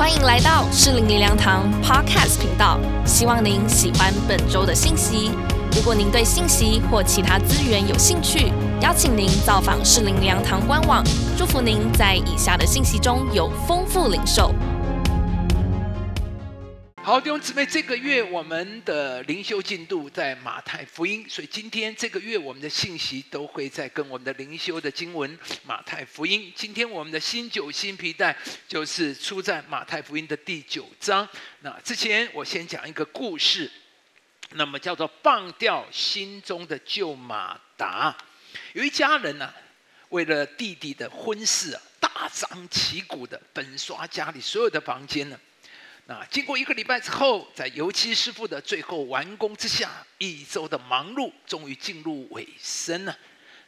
欢迎来到适龄灵粮堂 Podcast 频道，希望您喜欢本周的信息。如果您对信息或其他资源有兴趣，邀请您造访适龄灵粮堂官网。祝福您在以下的信息中有丰富领受。好，弟兄姊妹，这个月我们的灵修进度在马太福音，所以今天这个月我们的信息都会在跟我们的灵修的经文马太福音。今天我们的新酒新皮带就是出在马太福音的第九章。那之前我先讲一个故事，那么叫做放掉心中的旧马达。有一家人呢，为了弟弟的婚事啊，大张旗鼓的粉刷家里所有的房间呢。那经过一个礼拜之后，在油漆师傅的最后完工之下，一周的忙碌终于进入尾声了。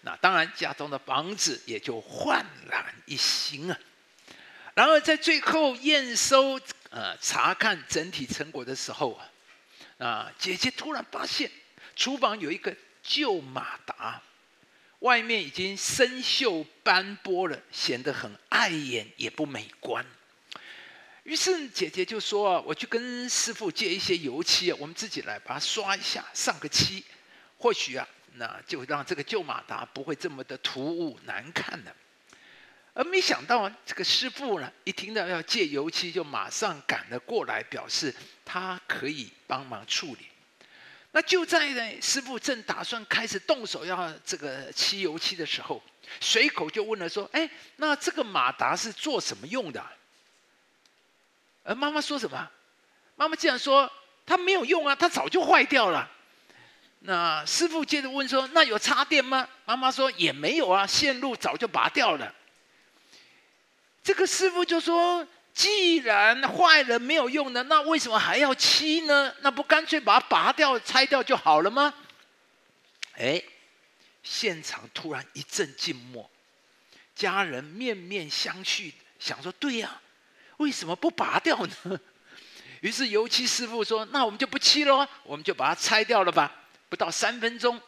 那当然，家中的房子也就焕然一新啊。然而，在最后验收、呃查看整体成果的时候啊，啊，姐姐突然发现厨房有一个旧马达，外面已经生锈斑驳了，显得很碍眼，也不美观。于是姐姐就说：“我去跟师傅借一些油漆，我们自己来把它刷一下，上个漆，或许啊，那就让这个旧马达不会这么的突兀难看了。”而没想到啊这个师傅呢，一听到要借油漆，就马上赶了过来，表示他可以帮忙处理。那就在呢，师傅正打算开始动手要这个漆油漆的时候，随口就问了说：“哎，那这个马达是做什么用的？”而妈妈说什么？妈妈竟然说它没有用啊，它早就坏掉了。那师傅接着问说：“那有插电吗？”妈妈说：“也没有啊，线路早就拔掉了。”这个师傅就说：“既然坏了没有用的，那为什么还要漆呢？那不干脆把它拔掉、拆掉就好了吗？”哎，现场突然一阵静默，家人面面相觑，想说：“对呀。”为什么不拔掉呢？于是油漆师傅说：“那我们就不漆喽，我们就把它拆掉了吧。”不到三分钟，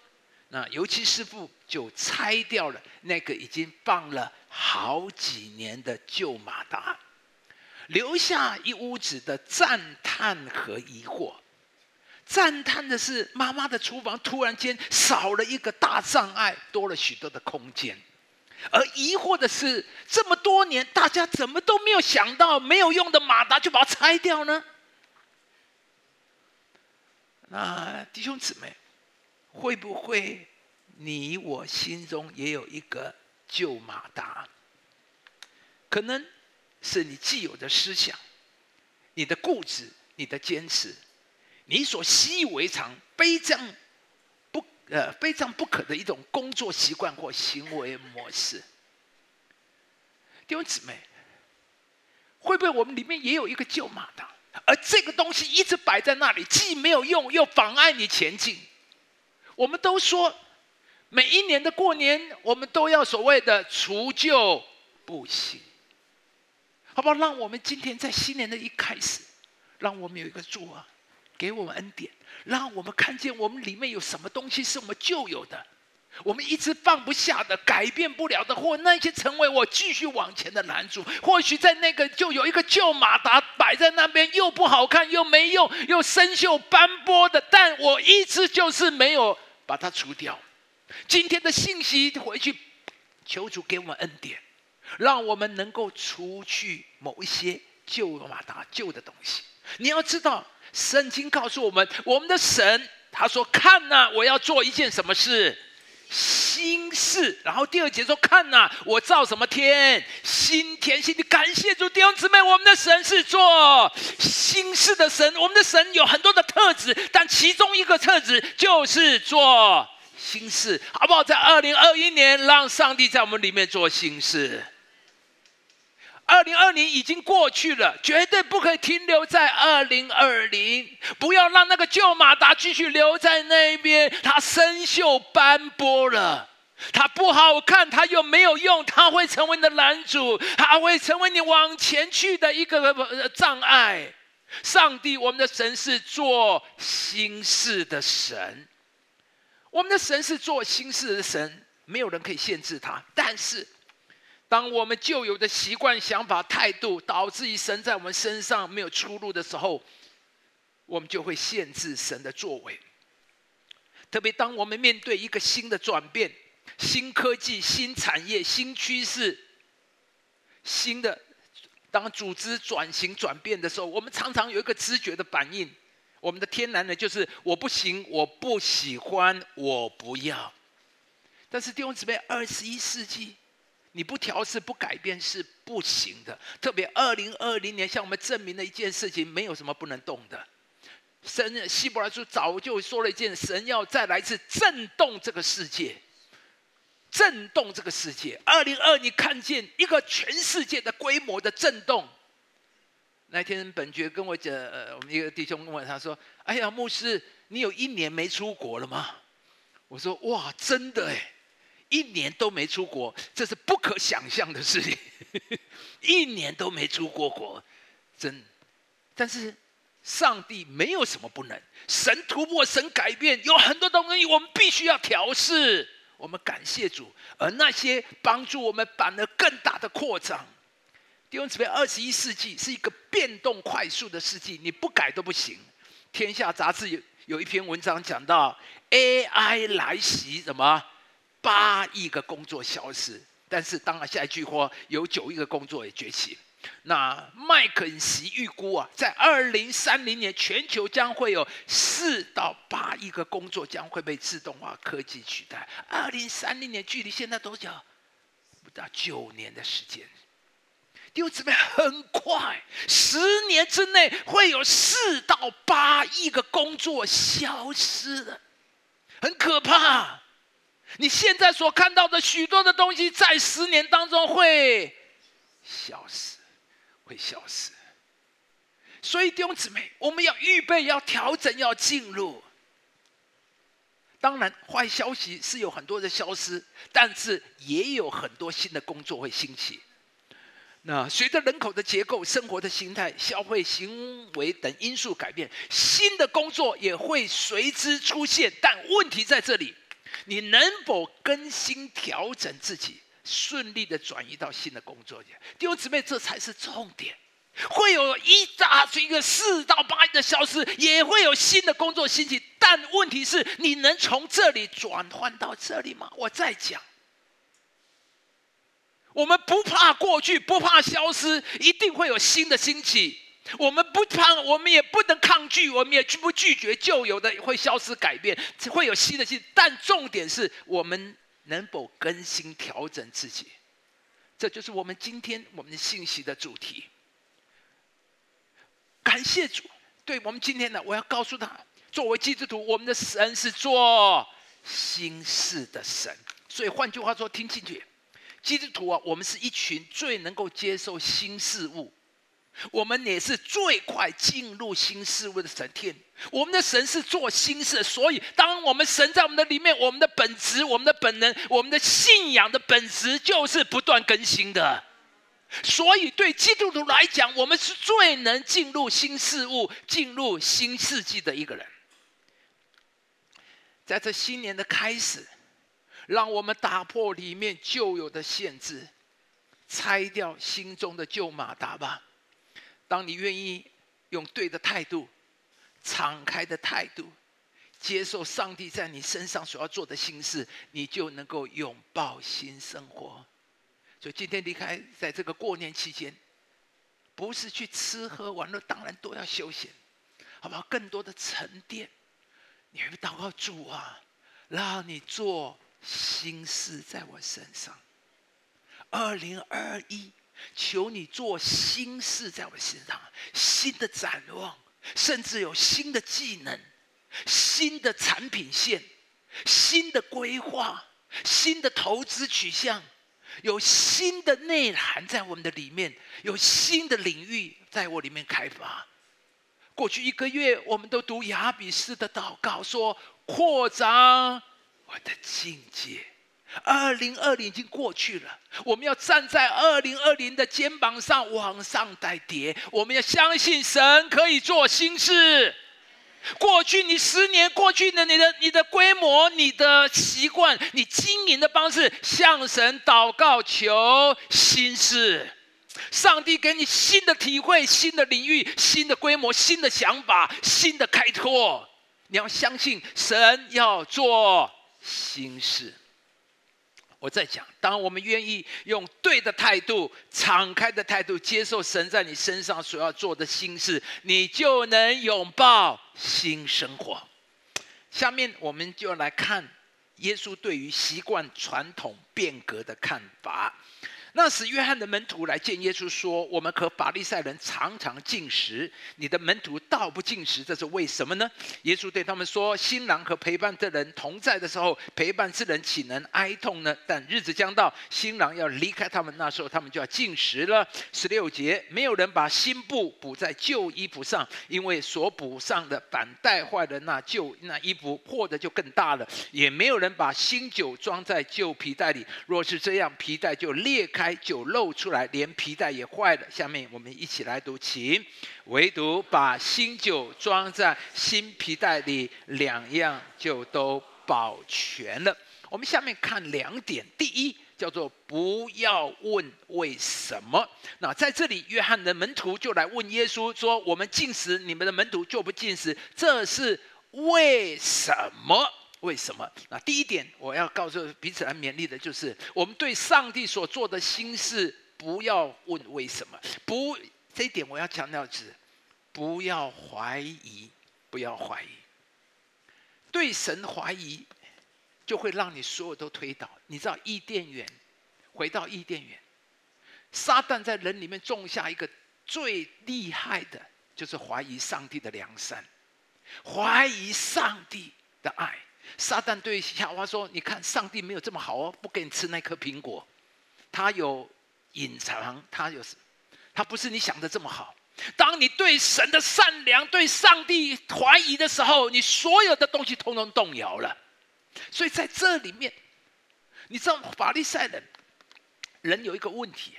那油漆师傅就拆掉了那个已经放了好几年的旧马达，留下一屋子的赞叹和疑惑。赞叹的是，妈妈的厨房突然间少了一个大障碍，多了许多的空间。而疑惑的是，这么多年，大家怎么都没有想到，没有用的马达就把它拆掉呢？那弟兄姊妹，会不会你我心中也有一个旧马达？可能是你既有的思想、你的固执、你的坚持、你所习以为常、非常。呃，非常不可的一种工作习惯或行为模式。弟兄姊妹，会不会我们里面也有一个旧马达？而这个东西一直摆在那里，既没有用，又妨碍你前进。我们都说，每一年的过年，我们都要所谓的除旧布新，好不好？让我们今天在新年的一开始，让我们有一个主啊，给我们恩典。让我们看见我们里面有什么东西是我们旧有的，我们一直放不下的、改变不了的，或那些成为我继续往前的拦阻。或许在那个就有一个旧马达摆在那边，又不好看，又没用，又生锈斑驳的，但我一直就是没有把它除掉。今天的信息回去，求主给我们恩典，让我们能够除去某一些旧马达、旧的东西。你要知道。圣经告诉我们，我们的神他说：“看呐，我要做一件什么事，新事。”然后第二节说：“看呐，我造什么天，新天新地。”感谢主弟兄姊妹，我们的神是做新事的神。我们的神有很多的特质，但其中一个特质就是做新事，好不好？在二零二一年，让上帝在我们里面做新事。二零二零已经过去了，绝对不可以停留在二零二零。不要让那个旧马达继续留在那边，它生锈斑驳了，它不好看，它又没有用，它会成为你的拦阻，它会成为你往前去的一个障碍。上帝，我们的神是做新事的神，我们的神是做新事的神，没有人可以限制他。但是。当我们旧有的习惯、想法、态度，导致于神在我们身上没有出路的时候，我们就会限制神的作为。特别当我们面对一个新的转变、新科技、新产业、新趋势、新的当组织转型转变的时候，我们常常有一个知觉的反应。我们的天然的就是我不行，我不喜欢，我不要。但是弟兄姊妹，二十一世纪。你不调试、不改变是不行的。特别二零二零年向我们证明了一件事情：没有什么不能动的。神希伯来书早就说了一件：神要再来一次震动这个世界，震动这个世界。二零二，你看见一个全世界的规模的震动。那天本爵跟我讲，呃，我们一个弟兄问他说：“哎呀，牧师，你有一年没出国了吗？”我说：“哇，真的哎。”一年都没出国，这是不可想象的事情。一年都没出过国，真。但是上帝没有什么不能，神突破，神改变，有很多东西我们必须要调试。我们感谢主，而那些帮助我们反而更大的扩张。弟兄姊妹，二十一世纪是一个变动快速的世纪，你不改都不行。天下杂志有有一篇文章讲到 AI 来袭，什么？八亿个工作消失，但是当然下一句话有九亿个工作也崛起。那麦肯锡预估啊，在二零三零年，全球将会有四到八亿个工作将会被自动化科技取代。二零三零年距离现在多久？不到九年的时间。弟兄姊妹，很快，十年之内会有四到八亿个工作消失的，很可怕。你现在所看到的许多的东西，在十年当中会消失，会消失。所以弟兄姊妹，我们要预备，要调整，要进入。当然，坏消息是有很多的消失，但是也有很多新的工作会兴起。那随着人口的结构、生活的形态、消费行为等因素改变，新的工作也会随之出现。但问题在这里。你能否更新调整自己，顺利的转移到新的工作点？弟兄姊妹，这才是重点。会有一大一个四到八亿的消失，也会有新的工作兴起。但问题是，你能从这里转换到这里吗？我再讲，我们不怕过去，不怕消失，一定会有新的兴起。我们不抗，我们也不能抗拒，我们也拒不拒绝旧有的会消失、改变，会有新的新。但重点是我们能否更新、调整自己，这就是我们今天我们的信息的主题。感谢主，对我们今天呢，我要告诉他，作为基督徒，我们的神是做新事的神。所以换句话说，听进去，基督徒啊，我们是一群最能够接受新事物。我们也是最快进入新事物的神天。我们的神是做新事，所以当我们神在我们的里面，我们的本质、我们的本能、我们的信仰的本质就是不断更新的。所以对基督徒来讲，我们是最能进入新事物、进入新世纪的一个人。在这新年的开始，让我们打破里面旧有的限制，拆掉心中的旧马达吧。当你愿意用对的态度、敞开的态度，接受上帝在你身上所要做的心事，你就能够拥抱新生活。所以今天离开，在这个过年期间，不是去吃喝玩乐，当然都要休闲，好不好？更多的沉淀，你会祷告主啊，让你做心事在我身上。二零二一。求你做新事在我身上，新的展望，甚至有新的技能、新的产品线、新的规划、新的投资取向，有新的内涵在我们的里面，有新的领域在我里面开发。过去一个月，我们都读雅比斯的祷告，说扩张我的境界。二零二零已经过去了，我们要站在二零二零的肩膀上往上带叠。我们要相信神可以做新事，过去你十年过去的你的你的规模、你的习惯、你经营的方式，向神祷告求心事。上帝给你新的体会、新的领域、新的规模、新的想法、新的开拓。你要相信神要做新事。我在讲，当我们愿意用对的态度、敞开的态度接受神在你身上所要做的新事，你就能拥抱新生活。下面我们就来看耶稣对于习惯、传统、变革的看法。那时，约翰的门徒来见耶稣，说：“我们和法利赛人常常进食，你的门徒倒不进食，这是为什么呢？”耶稣对他们说：“新郎和陪伴的人同在的时候，陪伴之人岂能哀痛呢？但日子将到，新郎要离开他们，那时候他们就要进食了。”十六节，没有人把新布补在旧衣服上，因为所补上的反带坏了那旧那衣服，破的就更大了；也没有人把新酒装在旧皮袋里，若是这样，皮袋就裂开。酒漏出来，连皮带也坏了。下面我们一起来读，请唯独把新酒装在新皮带里，两样就都保全了。我们下面看两点，第一叫做不要问为什么。那在这里，约翰的门徒就来问耶稣说：“我们进食，你们的门徒就不进食，这是为什么？”为什么？那第一点，我要告诉彼此来勉励的，就是我们对上帝所做的心事，不要问为什么。不，这一点我要强调是，不要怀疑，不要怀疑。对神怀疑，就会让你所有都推倒。你知道伊甸园，回到伊甸园，撒旦在人里面种下一个最厉害的，就是怀疑上帝的良善，怀疑上帝的爱。撒旦对夏娃说：“你看，上帝没有这么好哦，不给你吃那颗苹果，他有隐藏，他有，他不是你想的这么好。当你对神的善良、对上帝怀疑的时候，你所有的东西通通动摇了。所以在这里面，你知道法利赛人人有一个问题，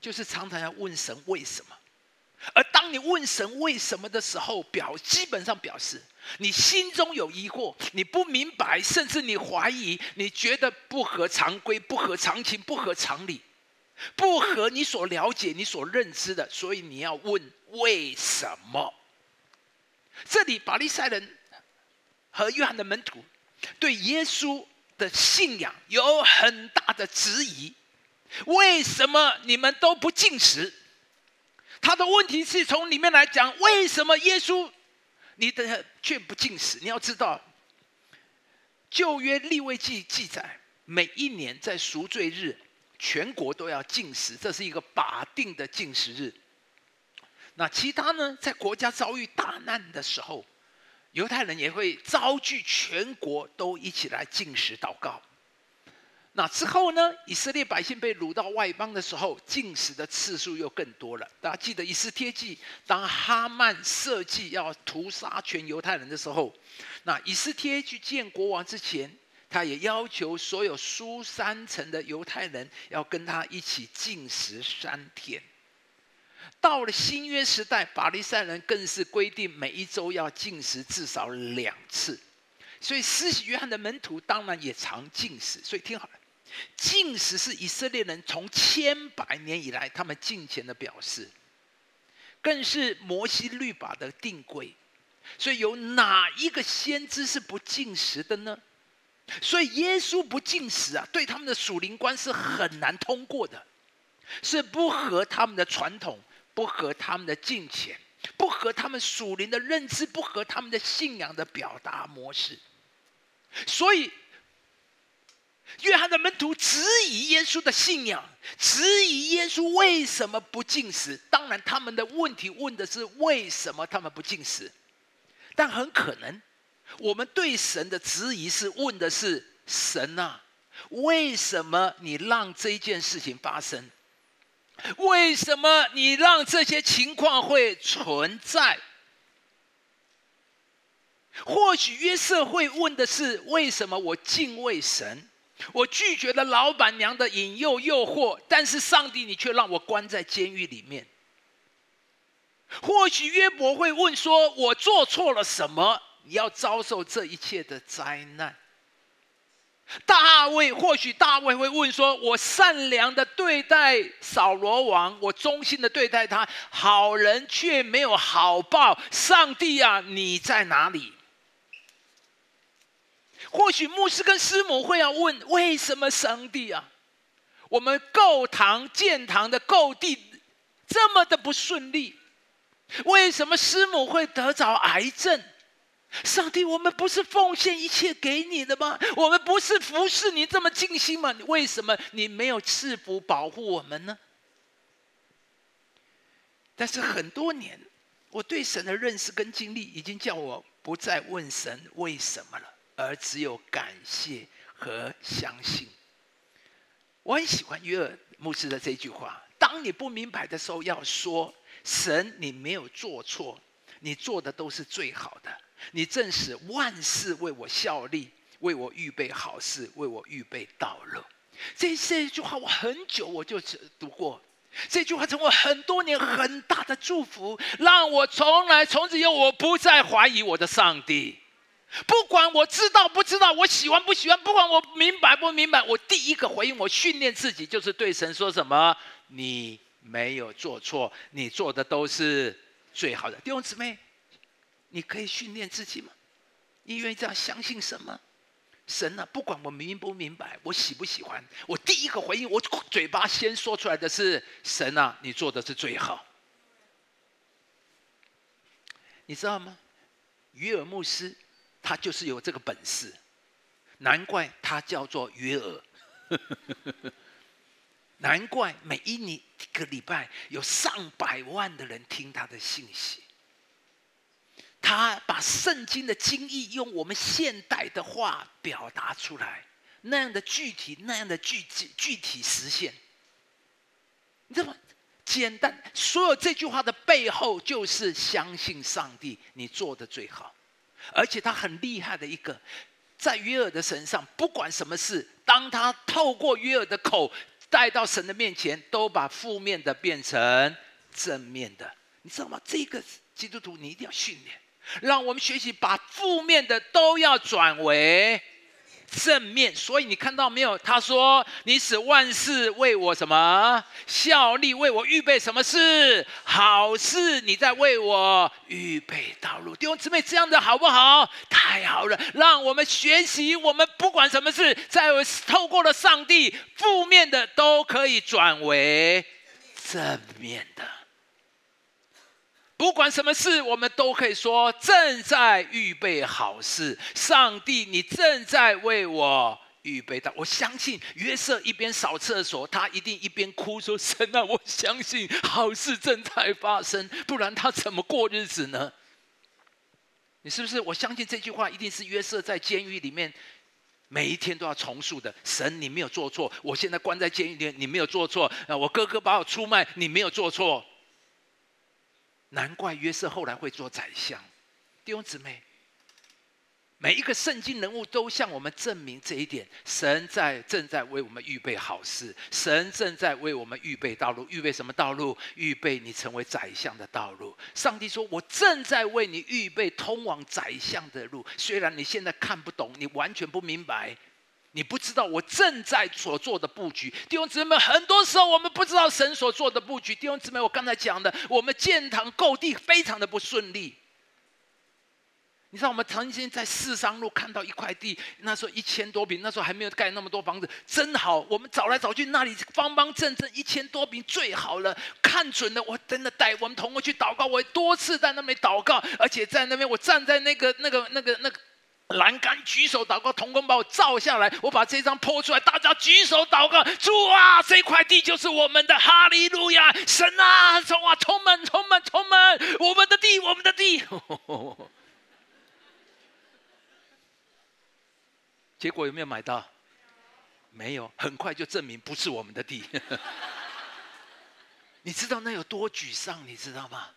就是常常要问神为什么。”而当你问神为什么的时候，表基本上表示你心中有疑惑，你不明白，甚至你怀疑，你觉得不合常规、不合常情、不合常理，不合你所了解、你所认知的，所以你要问为什么？这里巴利赛人和约翰的门徒对耶稣的信仰有很大的质疑：为什么你们都不进食？他的问题是从里面来讲，为什么耶稣你的却不进食？你要知道，旧约立位记记载，每一年在赎罪日，全国都要进食，这是一个法定的进食日。那其他呢，在国家遭遇大难的时候，犹太人也会召聚全国都一起来进食祷告。那之后呢？以色列百姓被掳到外邦的时候，进食的次数又更多了。大家记得以斯帖记，当哈曼设计要屠杀全犹太人的时候，那以斯帖去见国王之前，他也要求所有苏三城的犹太人要跟他一起进食三天。到了新约时代，法利赛人更是规定每一周要进食至少两次。所以，施洗约翰的门徒当然也常进食。所以，听好了。进食是以色列人从千百年以来他们敬虔的表示，更是摩西律法的定规。所以有哪一个先知是不进食的呢？所以耶稣不进食啊，对他们的属灵观是很难通过的，是不合他们的传统，不合他们的敬虔，不合他们属灵的认知，不合他们的信仰的表达模式。所以。约翰的门徒质疑耶稣的信仰，质疑耶稣为什么不进食。当然，他们的问题问的是为什么他们不进食，但很可能，我们对神的质疑是问的是神啊，为什么你让这件事情发生？为什么你让这些情况会存在？或许约瑟会问的是为什么我敬畏神？我拒绝了老板娘的引诱诱惑，但是上帝，你却让我关在监狱里面。或许约伯会问说：“我做错了什么？你要遭受这一切的灾难？”大卫或许大卫会问说：“我善良的对待扫罗王，我忠心的对待他，好人却没有好报。上帝啊，你在哪里？”或许牧师跟师母会要问：“为什么上帝啊，我们购堂建堂的购地这么的不顺利？为什么师母会得着癌症？”上帝，我们不是奉献一切给你的吗？我们不是服侍你这么尽心吗？为什么你没有赐福保护我们呢？但是很多年，我对神的认识跟经历，已经叫我不再问神为什么了，而只有感谢和相信。我很喜欢约尔牧师的这句话：当你不明白的时候，要说神，你没有做错，你做的都是最好的。你正使万事为我效力，为我预备好事，为我预备道路。这这句话我很久我就读过，这句话成为很多年很大的祝福，让我从来从此以后我不再怀疑我的上帝。不管我知道不知道，我喜欢不喜欢，不管我明白不明白，我第一个回应，我训练自己就是对神说什么：你没有做错，你做的都是最好的。弟兄姊妹。你可以训练自己吗？你愿意这样相信什么？神啊？不管我明不明白，我喜不喜欢，我第一个回应，我嘴巴先说出来的是：神啊，你做的是最好。你知道吗？约尔牧师，他就是有这个本事，难怪他叫做约尔。难怪每一年一个礼拜有上百万的人听他的信息。他把圣经的经义用我们现代的话表达出来，那样的具体，那样的具体具体实现，你知道吗？简单，所有这句话的背后就是相信上帝，你做的最好。而且他很厉害的一个，在约尔的身上，不管什么事，当他透过约尔的口带到神的面前，都把负面的变成正面的。你知道吗？这个基督徒你一定要训练。让我们学习把负面的都要转为正面。所以你看到没有？他说：“你使万事为我什么效力？为我预备什么事？好事！你在为我预备道路。”弟兄姊妹，这样的好不好？太好了！让我们学习，我们不管什么事，在透过了上帝，负面的都可以转为正面的。不管什么事，我们都可以说正在预备好事。上帝，你正在为我预备的。我相信约瑟一边扫厕所，他一定一边哭说：“神啊，我相信好事正在发生，不然他怎么过日子呢？”你是不是？我相信这句话一定是约瑟在监狱里面每一天都要重述的。神，你没有做错，我现在关在监狱里，你没有做错。啊，我哥哥把我出卖，你没有做错。难怪约瑟后来会做宰相，弟兄姊妹，每一个圣经人物都向我们证明这一点：神在正在为我们预备好事，神正在为我们预备道路。预备什么道路？预备你成为宰相的道路。上帝说：“我正在为你预备通往宰相的路。”虽然你现在看不懂，你完全不明白。你不知道我正在所做的布局，弟兄姊妹，很多时候我们不知道神所做的布局。弟兄姊妹，我刚才讲的，我们建堂购地非常的不顺利。你知道，我们曾经在四商路看到一块地，那时候一千多平，那时候还没有盖那么多房子，真好。我们找来找去，那里方方正正，一千多平最好了，看准了，我真的带我们同工去祷告，我多次在那边祷告，而且在那边我站在那个那个那个那个。栏杆举手祷告，童工把我照下来，我把这张泼出来，大家举手祷告，主啊，这块地就是我们的，哈利路亚，神啊，充啊，充满，充满，充满，我们的地，我们的地。结果有没有买到？没有，很快就证明不是我们的地。你知道那有多沮丧？你知道吗？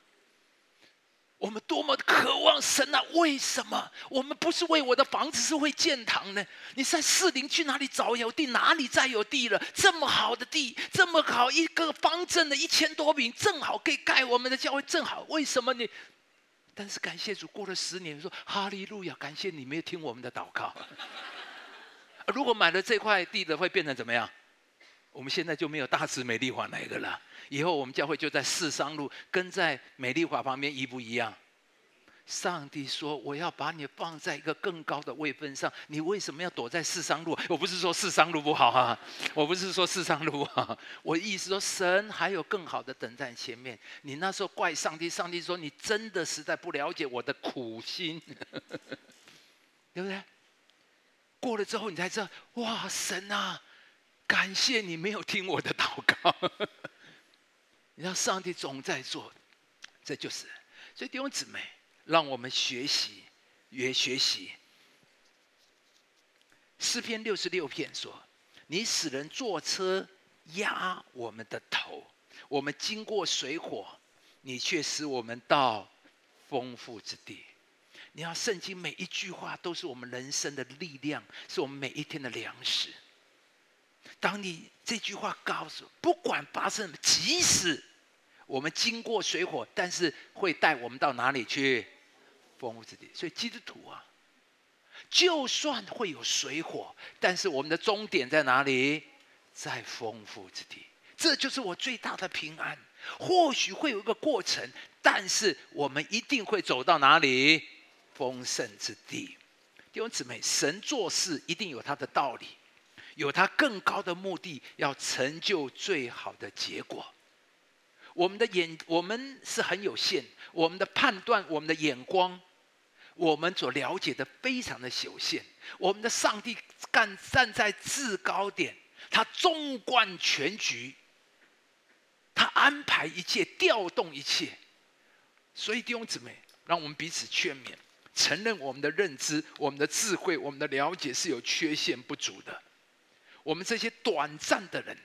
我们多么渴望神啊！为什么我们不是为我的房子，是为建堂呢？你在士林去哪里找有地？哪里再有地了？这么好的地，这么好一个方正的一千多平，正好可以盖我们的教会，正好。为什么你？但是感谢主，过了十年，说哈利路亚，感谢你没有听我们的祷告。如果买了这块地的，会变成怎么样？我们现在就没有大慈美丽华那个了。以后我们教会就在四商路，跟在美丽华旁边一不一样？上帝说：“我要把你放在一个更高的位分上，你为什么要躲在四商路？我不是说四商路不好啊，我不是说四商路啊，我意思说神还有更好的等在前面。你那时候怪上帝，上帝说你真的实在不了解我的苦心，对不对？过了之后你才知道，哇，神啊，感谢你没有听我的祷告。你知道上帝总在做，这就是所以弟兄姊妹。”让我们学习，也学习。诗篇六十六篇说：“你使人坐车压我们的头，我们经过水火，你却使我们到丰富之地。”你要圣经每一句话都是我们人生的力量，是我们每一天的粮食。当你这句话告诉，不管发生什么，即使我们经过水火，但是会带我们到哪里去？丰富之地，所以基督徒啊，就算会有水火，但是我们的终点在哪里？在丰富之地，这就是我最大的平安。或许会有一个过程，但是我们一定会走到哪里？丰盛之地。弟兄姊妹，神做事一定有他的道理，有他更高的目的，要成就最好的结果。我们的眼，我们是很有限，我们的判断，我们的眼光。我们所了解的非常的有限。我们的上帝干站在制高点，他纵观全局，他安排一切，调动一切。所以弟兄姊妹，让我们彼此劝勉，承认我们的认知、我们的智慧、我们的了解是有缺陷不足的。我们这些短暂的人、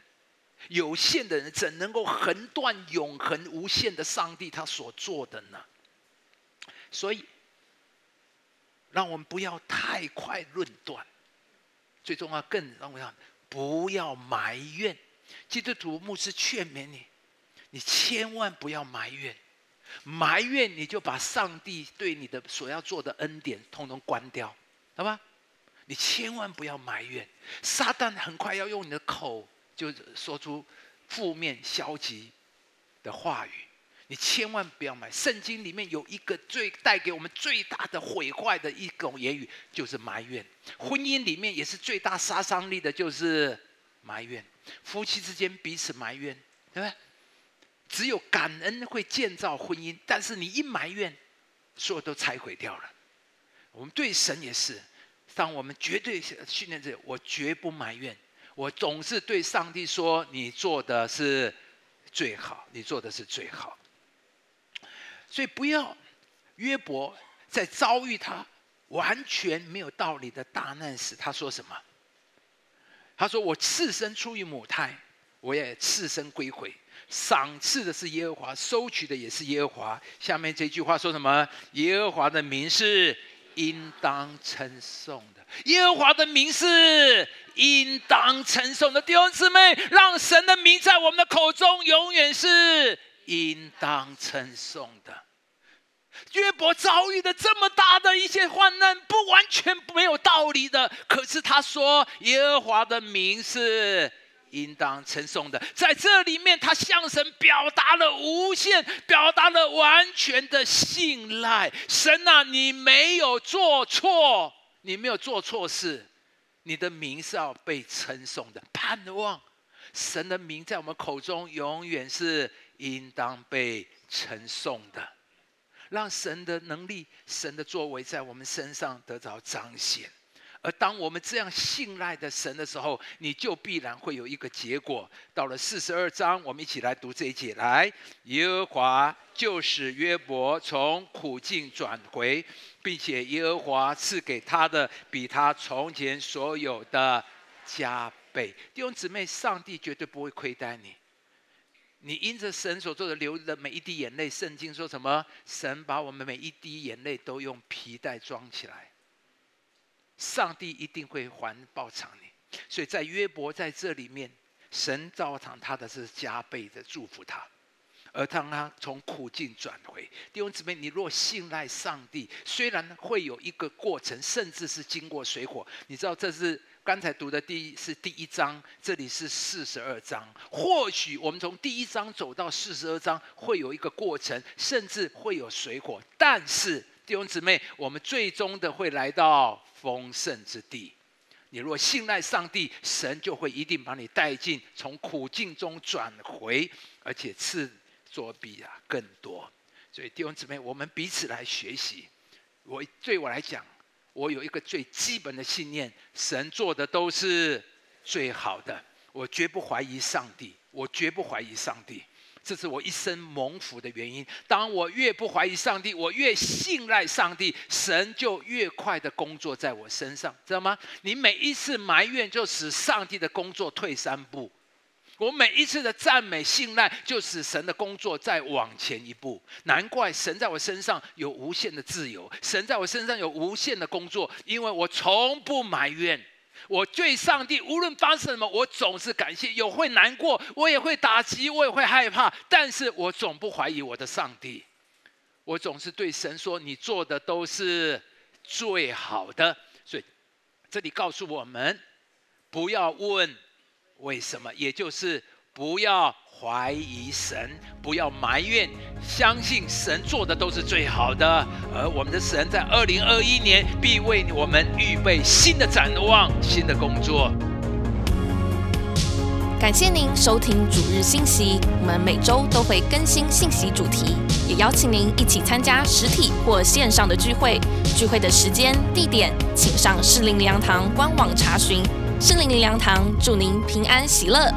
有限的人，怎能够横断永恒无限的上帝他所做的呢？所以。让我们不要太快论断，最重要更让我要不要埋怨。基督徒牧师劝勉你，你千万不要埋怨，埋怨你就把上帝对你的所要做的恩典通通关掉，好吧？你千万不要埋怨，撒旦很快要用你的口就说出负面消极的话语。你千万不要买。圣经里面有一个最带给我们最大的毁坏的一种言语，就是埋怨。婚姻里面也是最大杀伤力的，就是埋怨。夫妻之间彼此埋怨，对不对？只有感恩会建造婚姻，但是你一埋怨，所有都拆毁掉了。我们对神也是，当我们绝对训练这，我绝不埋怨，我总是对上帝说：“你做的是最好，你做的是最好。”所以不要约伯在遭遇他完全没有道理的大难时，他说什么？他说：“我次生出于母胎，我也次生归回。赏赐的是耶和华，收取的也是耶和华。”下面这句话说什么？耶和华的名是应当称颂的。耶和华的名是应当称颂的。弟兄姊妹，让神的名在我们的口中永远是。应当称颂的约伯遭遇的这么大的一些患难，不完全没有道理的。可是他说耶和华的名是应当称颂的，在这里面他向神表达了无限，表达了完全的信赖。神啊，你没有做错，你没有做错事，你的名是要被称颂的。盼望神的名在我们口中永远是。应当被称颂的，让神的能力、神的作为在我们身上得着彰显。而当我们这样信赖的神的时候，你就必然会有一个结果。到了四十二章，我们一起来读这一节。来，耶和华就使约伯从苦境转回，并且耶和华赐给他的比他从前所有的加倍。弟兄姊妹，上帝绝对不会亏待你。你因着神所做的流的每一滴眼泪，圣经说什么？神把我们每一滴眼泪都用皮带装起来。上帝一定会还报偿你。所以在约伯在这里面，神照常他的是加倍的祝福他，而当他从苦境转回。弟兄姊妹，你若信赖上帝，虽然会有一个过程，甚至是经过水火，你知道这是刚才读的第一是第一章，这里是四十二章。或许我们从第一章走到四十二章，会有一个过程，甚至会有水火，但是弟兄姊妹，我们最终的会来到丰盛之地。你若信赖上帝，神就会一定把你带进从苦境中转回，而且赐作比啊更多。所以弟兄姊妹，我们彼此来学习。我对我来讲，我有一个最基本的信念：神做的都是最好的，我绝不怀疑上帝，我绝不怀疑上帝。这是我一生蒙福的原因。当我越不怀疑上帝，我越信赖上帝，神就越快的工作在我身上，知道吗？你每一次埋怨，就使上帝的工作退三步；我每一次的赞美、信赖，就使神的工作再往前一步。难怪神在我身上有无限的自由，神在我身上有无限的工作，因为我从不埋怨。我对上帝无论发生什么，我总是感谢。有会难过，我也会打击，我也会害怕，但是我总不怀疑我的上帝。我总是对神说：“你做的都是最好的。”所以这里告诉我们，不要问为什么，也就是不要。怀疑神，不要埋怨，相信神做的都是最好的。而我们的神在二零二一年必为我们预备新的展望、新的工作。感谢您收听主日信息，我们每周都会更新信息主题，也邀请您一起参加实体或线上的聚会。聚会的时间、地点，请上适灵灵粮堂官网查询。适灵灵粮堂祝您平安喜乐。